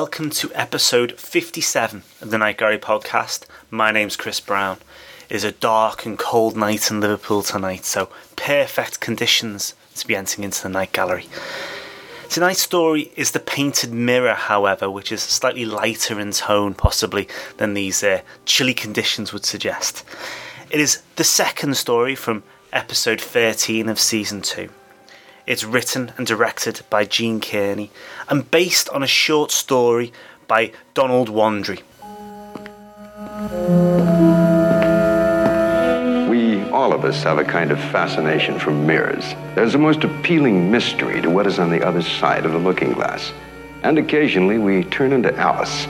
welcome to episode 57 of the Night Gallery podcast. My name's Chris Brown. It is a dark and cold night in Liverpool tonight, so perfect conditions to be entering into the Night Gallery. Tonight's story is The Painted Mirror, however, which is slightly lighter in tone, possibly, than these uh, chilly conditions would suggest. It is the second story from episode 13 of season 2. It's written and directed by Gene Kearney and based on a short story by Donald Wandrei. We, all of us, have a kind of fascination for mirrors. There's a most appealing mystery to what is on the other side of the looking glass. And occasionally we turn into Alice.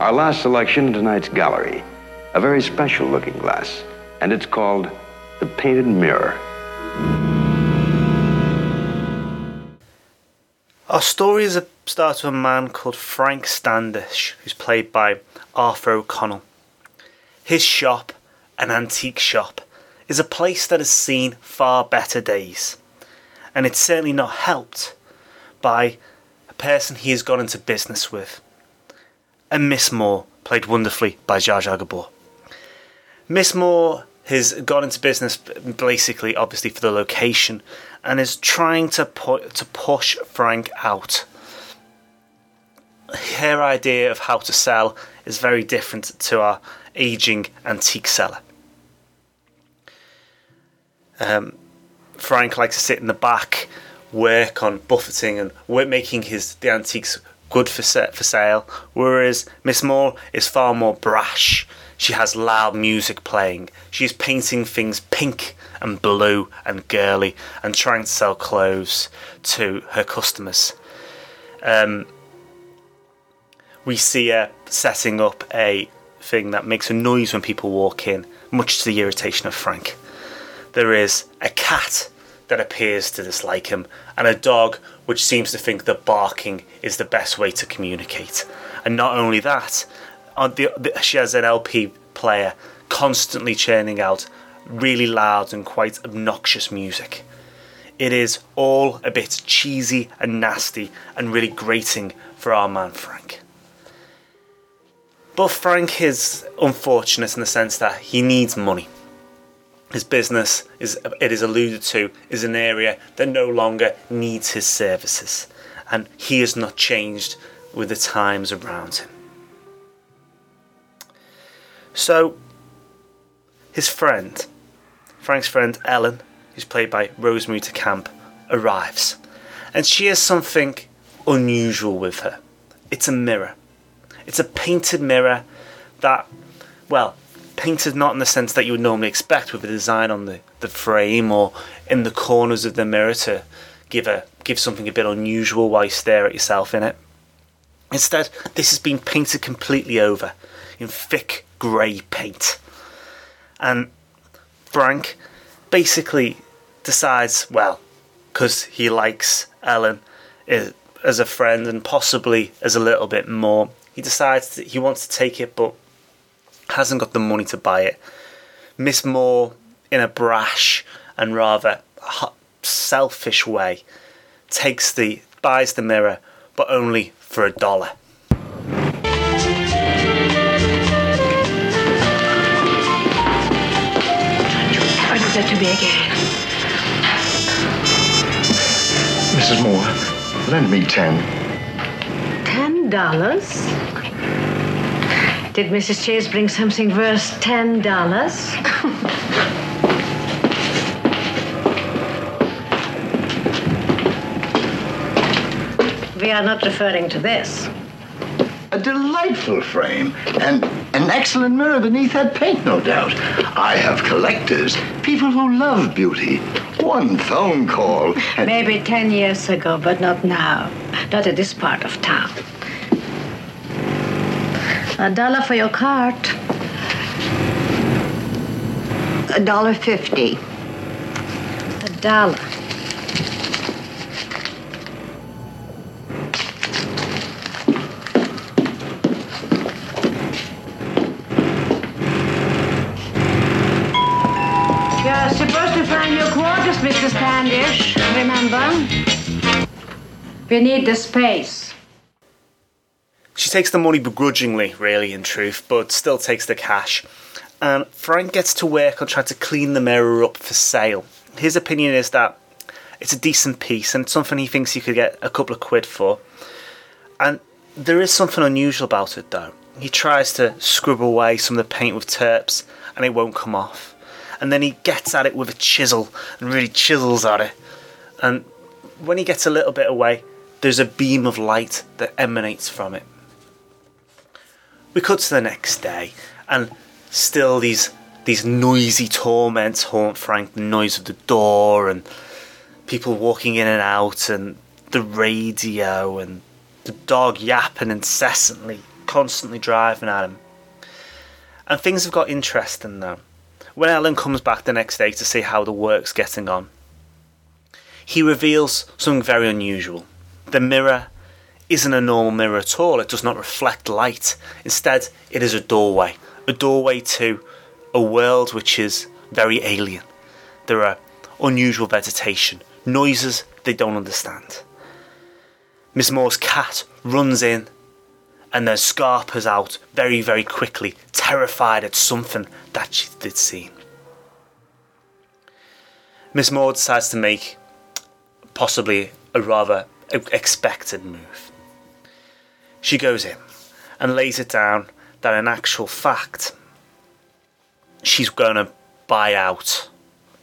Our last selection in tonight's gallery, a very special looking glass, and it's called The Painted Mirror. Our story is a start with a man called Frank Standish, who's played by Arthur O'Connell. His shop, an antique shop, is a place that has seen far better days, and it's certainly not helped by a person he has gone into business with. And Miss Moore, played wonderfully by Zsa Zsa Gabor. Miss Moore has gone into business basically, obviously, for the location and is trying to put to push Frank out. Her idea of how to sell is very different to our aging antique seller. Um, Frank likes to sit in the back, work on buffeting and work making his the antiques good for for sale, whereas Miss Moore is far more brash. She has loud music playing. She is painting things pink and blue and girly and trying to sell clothes to her customers. Um, we see her setting up a thing that makes a noise when people walk in, much to the irritation of Frank. There is a cat that appears to dislike him, and a dog which seems to think that barking is the best way to communicate. And not only that, on the, the, she has an LP player constantly churning out really loud and quite obnoxious music. It is all a bit cheesy and nasty and really grating for our man Frank. But Frank is unfortunate in the sense that he needs money. His business is it is alluded to is an area that no longer needs his services, and he has not changed with the times around him. So his friend, Frank's friend Ellen, who's played by Rosemary DeCamp, arrives. And she has something unusual with her. It's a mirror. It's a painted mirror that, well, painted not in the sense that you would normally expect with a design on the, the frame or in the corners of the mirror to give a give something a bit unusual while you stare at yourself in it. Instead, this has been painted completely over in thick grey paint. And Frank basically decides, well, because he likes Ellen eh, as a friend and possibly as a little bit more, he decides that he wants to take it but hasn't got the money to buy it. Miss Moore, in a brash and rather selfish way, takes the buys the mirror, but only for a dollar. said to me again. Mrs. Moore, lend me ten. Ten dollars? Did Mrs. Chase bring something worth ten dollars? we are not referring to this. A delightful frame and an excellent mirror beneath that paint, no doubt. I have collectors, people who love beauty. One phone call. And... Maybe ten years ago, but not now. Not in this part of town. A dollar for your cart. A dollar fifty. A dollar. Remember? We need the space. She takes the money begrudgingly, really, in truth, but still takes the cash. And Frank gets to work on trying to clean the mirror up for sale. His opinion is that it's a decent piece and something he thinks he could get a couple of quid for. And there is something unusual about it, though. He tries to scrub away some of the paint with terps and it won't come off. And then he gets at it with a chisel and really chisels at it. And when he gets a little bit away, there's a beam of light that emanates from it. We cut to the next day, and still these these noisy torments haunt Frank. The noise of the door and people walking in and out, and the radio, and the dog yapping incessantly, constantly driving at him. And things have got interesting now. When Ellen comes back the next day to see how the work's getting on, he reveals something very unusual. The mirror isn't a normal mirror at all, it does not reflect light. Instead, it is a doorway. A doorway to a world which is very alien. There are unusual vegetation, noises they don't understand. Miss Moore's cat runs in and then scarpers out very, very quickly, terrified at something that she did see. Miss Moore decides to make possibly a rather expected move. She goes in and lays it down that in actual fact she's going to buy out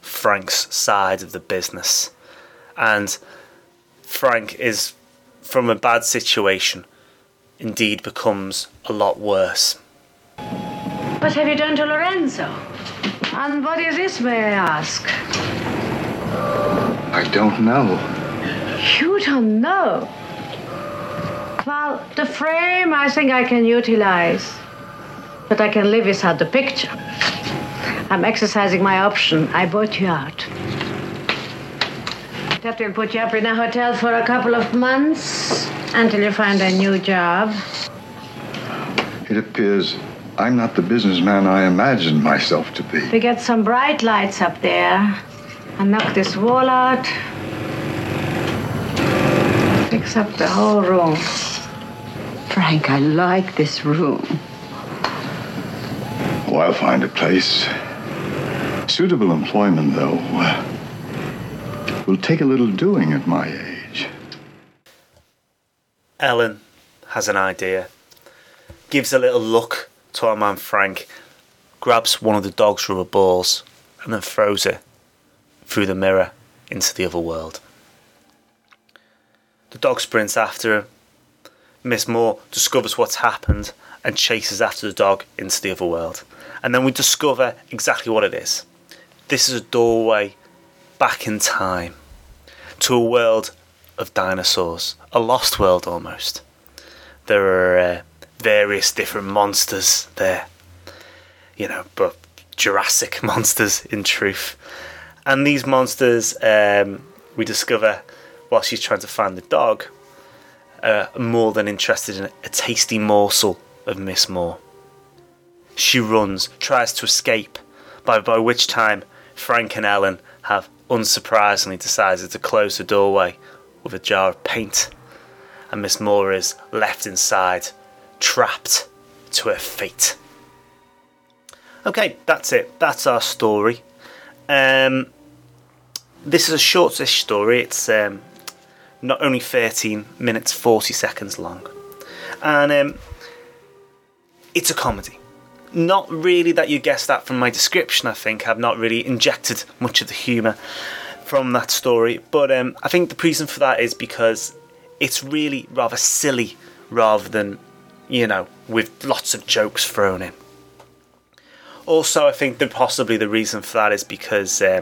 Frank's side of the business. And Frank is from a bad situation indeed becomes a lot worse. What have you done to Lorenzo? And what is this, may I ask? I don't know. You don't know. Well, the frame I think I can utilize. But I can live without the picture. I'm exercising my option. I bought you out. That will put you up in a hotel for a couple of months until you find a new job. It appears I'm not the businessman I imagined myself to be. We get some bright lights up there and knock this wall out. Fix up the whole room. Frank, I like this room. Oh, I'll find a place. Suitable employment, though, uh, will take a little doing at my age. Ellen has an idea, gives a little look to our man Frank, grabs one of the dog's rubber balls, and then throws it through the mirror into the other world. The dog sprints after him. Miss Moore discovers what's happened and chases after the dog into the other world. And then we discover exactly what it is. This is a doorway back in time to a world of dinosaurs, a lost world almost. There are uh, various different monsters there, you know, but Jurassic monsters in truth. And these monsters, um, we discover while she's trying to find the dog, uh, are more than interested in a tasty morsel of Miss Moore. She runs, tries to escape, by, by which time Frank and Ellen have unsurprisingly decided to close the doorway with a jar of paint, and Miss Moore is left inside, trapped to her fate. Okay, that's it. That's our story. Um, this is a shortish story. It's um, not only 13 minutes 40 seconds long, and um, it's a comedy. Not really that you guessed that from my description. I think I've not really injected much of the humour from that story, but um, I think the reason for that is because it's really rather silly rather than you know with lots of jokes thrown in. Also, I think that possibly the reason for that is because uh,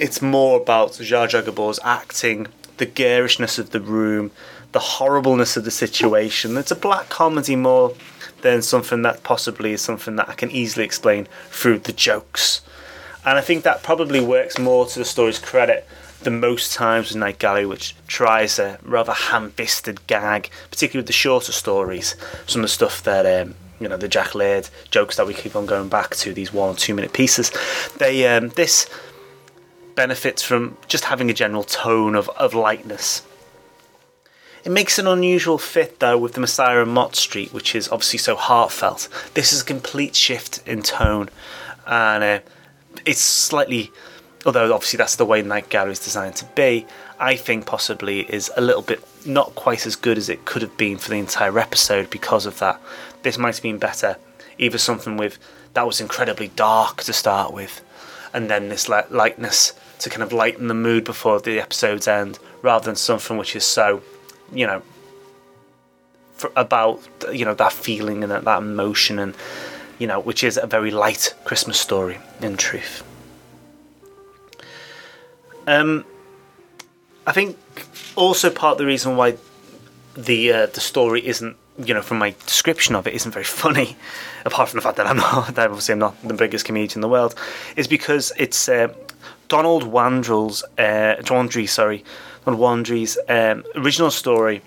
it's more about Zsa Zsa Gabor's acting, the garishness of the room, the horribleness of the situation. It's a black comedy more than something that possibly is something that I can easily explain through the jokes. And I think that probably works more to the story's credit than most times with Night Gallery, which tries a rather ham-fisted gag, particularly with the shorter stories. Some of the stuff that um, you know, the Jack Laird jokes that we keep on going back to, these one or two minute pieces. They um, this benefits from just having a general tone of, of lightness. It makes an unusual fit though with the Messiah and Mott Street, which is obviously so heartfelt. This is a complete shift in tone, and uh, it's slightly, although obviously that's the way Night Gallery is designed to be. I think possibly is a little bit not quite as good as it could have been for the entire episode because of that. This might have been better, either something with that was incredibly dark to start with, and then this like lightness to kind of lighten the mood before the episode's end, rather than something which is so you know, about you know that feeling and that, that emotion, and you know, which is a very light Christmas story in truth. Um, I think also part of the reason why the uh, the story isn't you know from my description of it isn't very funny apart from the fact that I'm not that obviously I'm not the biggest comedian in the world is because it's uh, Donald Wandrell's uh, Wandrei sorry on Wandrei's um, original story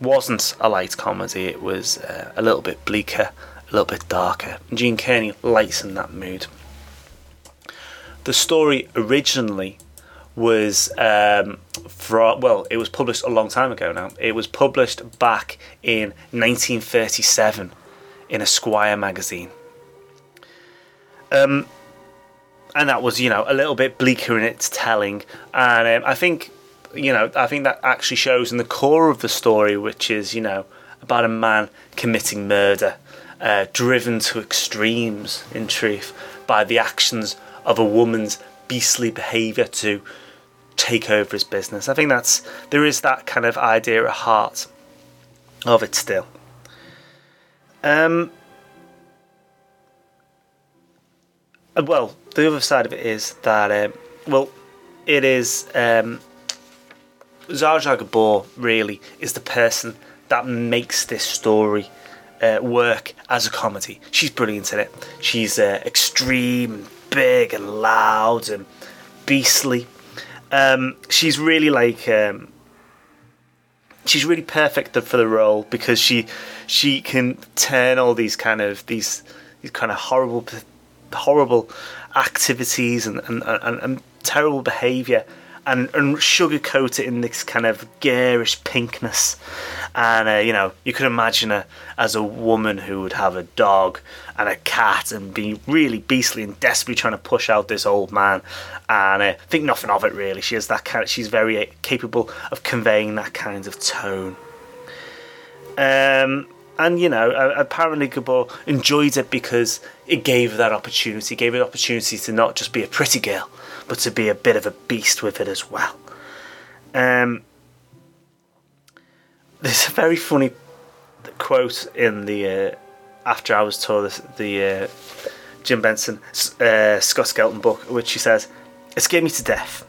wasn't a light comedy. It was uh, a little bit bleaker, a little bit darker. Gene Kearney lights in that mood. The story originally was um, from, well, it was published a long time ago now. It was published back in 1937 in Esquire magazine. Um, and that was, you know, a little bit bleaker in its telling. And um, I think you know, I think that actually shows in the core of the story, which is, you know, about a man committing murder, uh, driven to extremes, in truth, by the actions of a woman's beastly behaviour to take over his business. I think that's there is that kind of idea at heart of it still. Um. Well, the other side of it is that, um, well, it is um, Zsa Zsa Gabor really is the person that makes this story uh, work as a comedy. She's brilliant in it. She's uh, extreme, big, and loud, and beastly. Um, she's really like um, she's really perfect for the role because she she can turn all these kind of these these kind of horrible horrible activities and and, and, and terrible behaviour and, and sugarcoat it in this kind of garish pinkness. And uh, you know, you could imagine her as a woman who would have a dog and a cat and be really beastly and desperately trying to push out this old man. And uh, think nothing of it really. She has that kind. Of, she's very uh, capable of conveying that kind of tone. Um, and you know, apparently Gabor enjoyed it because it gave her that opportunity, gave her the opportunity to not just be a pretty girl, but to be a bit of a beast with it as well. Um, there's a very funny quote in the uh, After Hours tour, the, the uh, Jim Benson uh, Scott Skelton book, which he says, "It scared me to death.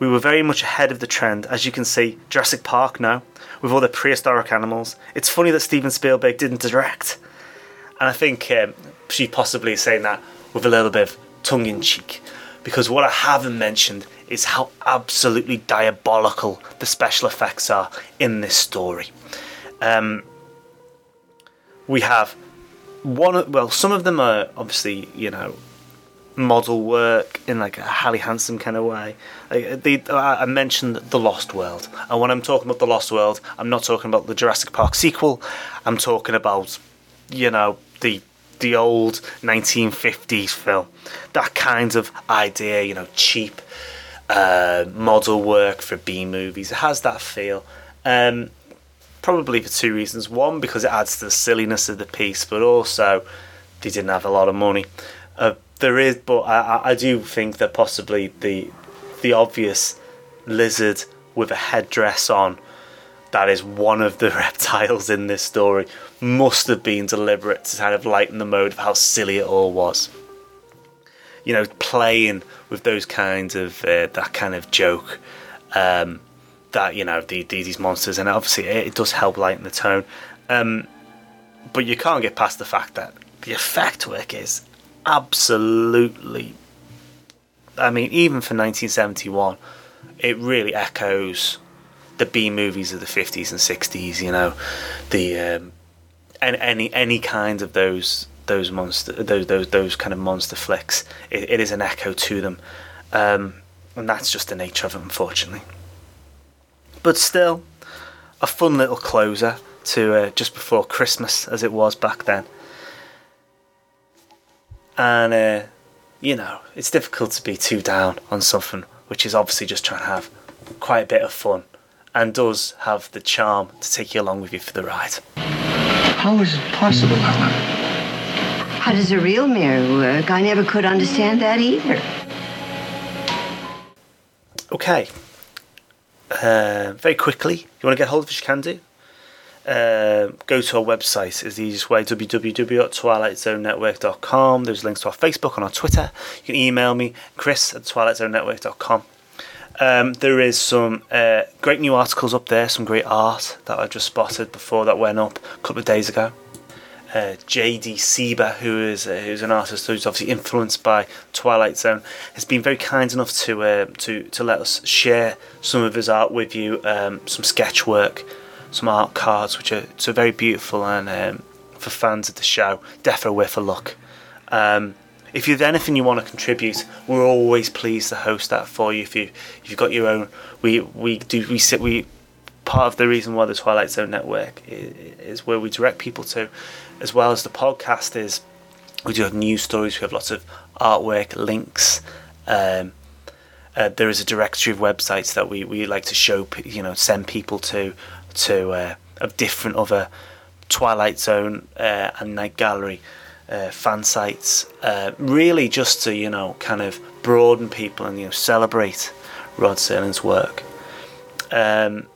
We were very much ahead of the trend, as you can see. Jurassic Park now, with all the prehistoric animals. It's funny that Steven Spielberg didn't direct." And I think um, she possibly is saying that with a little bit of tongue in cheek because what I haven't mentioned is how absolutely diabolical the special effects are in this story. Um, we have one, well, some of them are obviously, you know, model work in like a Harryhausen kind of way. Like I mentioned the Lost World, and when I'm talking about the Lost World, I'm not talking about the Jurassic Park sequel. I'm talking about, you know, the the old 1950s film. That kind of idea, you know, cheap uh, model work for B movies. It has that feel. Um, probably for two reasons. One, because it adds to the silliness of the piece, but also they didn't have a lot of money. Uh, there is, but I, I do think that possibly the the obvious lizard with a headdress on that is one of the reptiles in this story must have been deliberate to kind of lighten the mode of how silly it all was. You know, playing with those kinds of uh, that kind of joke um, that you know the, the, these monsters, and obviously it, it, does help lighten the tone. Um, but you can't get past the fact that the effect work is absolutely. I mean, even for 1971, it really echoes the B movies of the 50s and 60s. You know, the um, and any any kind of those those monster those those those kind of monster flicks. It, it is an echo to them, um, and that's just the nature of it, unfortunately. But still, a fun little closer to uh, just before Christmas, as it was back then. And uh, you know, it's difficult to be too down on something which is obviously just trying to have quite a bit of fun and does have the charm to take you along with you for the ride. How is it possible, Helen? How does a real mirror work? I never could understand that either. Okay. Uh, very quickly, you want to get hold of us, you can do. Uh, go to our website is the easiest way www.twilightzonenetwork.com there's links to our facebook and our twitter you can email me chris at twilightzonenetwork.com um, there is some uh, great new articles up there some great art that i just spotted before that went up a couple of days ago uh, JD Sieber, who is uh, who's an artist who's obviously influenced by Twilight Zone, has been very kind enough to uh, to to let us share some of his art with you, um, some sketch work, some art cards, which are so very beautiful and um, for fans of the show, definitely worth a look. Um, if you've anything you want to contribute, we're always pleased to host that for you. If you if you've got your own, we we do we sit we part of the reason why the Twilight Zone Network is, where we direct people to, as well as the podcast is. We do have news stories. We have lots of artwork, links. Um, uh, there is a directory of websites that we, we like to show, you know, send people to, to uh, of different other Twilight Zone uh, and Night Gallery uh, fan sites. Uh, really, just to you know, kind of broaden people and you know, celebrate Rod Serling's work. Um,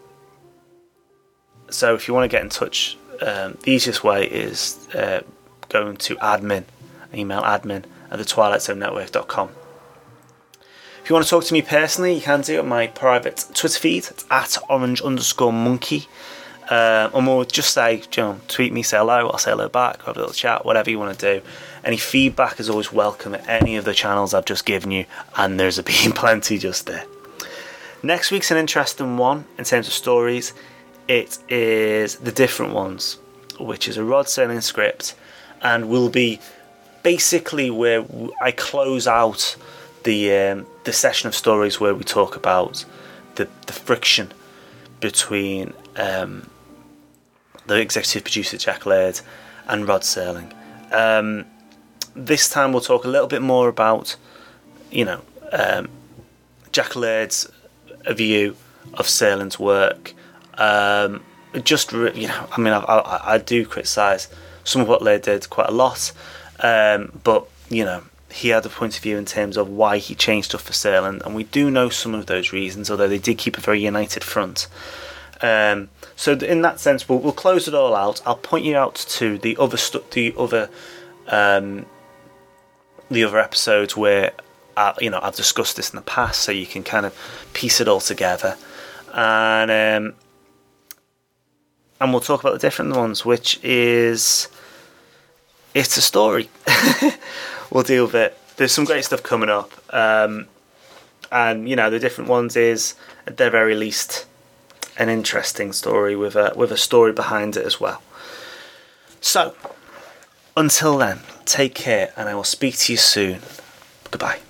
so if you want to get in touch, um, the easiest way is uh, going to admin, email admin at the twilightzonenetwork.com. If you want to talk to me personally, you can do it on my private Twitter feed. It's at orange underscore monkey. Uh, and we'll just say, you know, tweet me, say hello, I'll say hello back, have a little chat, whatever you want to do. Any feedback is always welcome at any of the channels I've just given you, and there's been plenty just there. Next week's an interesting one in terms of stories. It is The Different Ones, which is a Rod Serling script, and will be basically where I close out the um, the session of stories where we talk about the, the friction between um, the executive producer Jack Laird and Rod Serling. Um, this time we'll talk a little bit more about, you know, um, Jack Laird's view of Serling's work. Um, just you know, I mean, I, I, I do criticise some of what Laird did quite a lot, um, but you know, he had a point of view in terms of why he changed stuff for Serling, and we do know some of those reasons, although they did keep a very united front. Um, so in that sense, we'll, we'll close it all out. I'll point you out to the other stu- the other um, the other episodes where I, you know I've discussed this in the past, so you can kind of piece it all together, and um, and we'll talk about the different ones, which is it's a story. we'll deal with it. There's some great stuff coming up, um, and you know the different ones is at their very least an interesting story with a with a story behind it as well. So, until then, take care, and I will speak to you soon. Goodbye.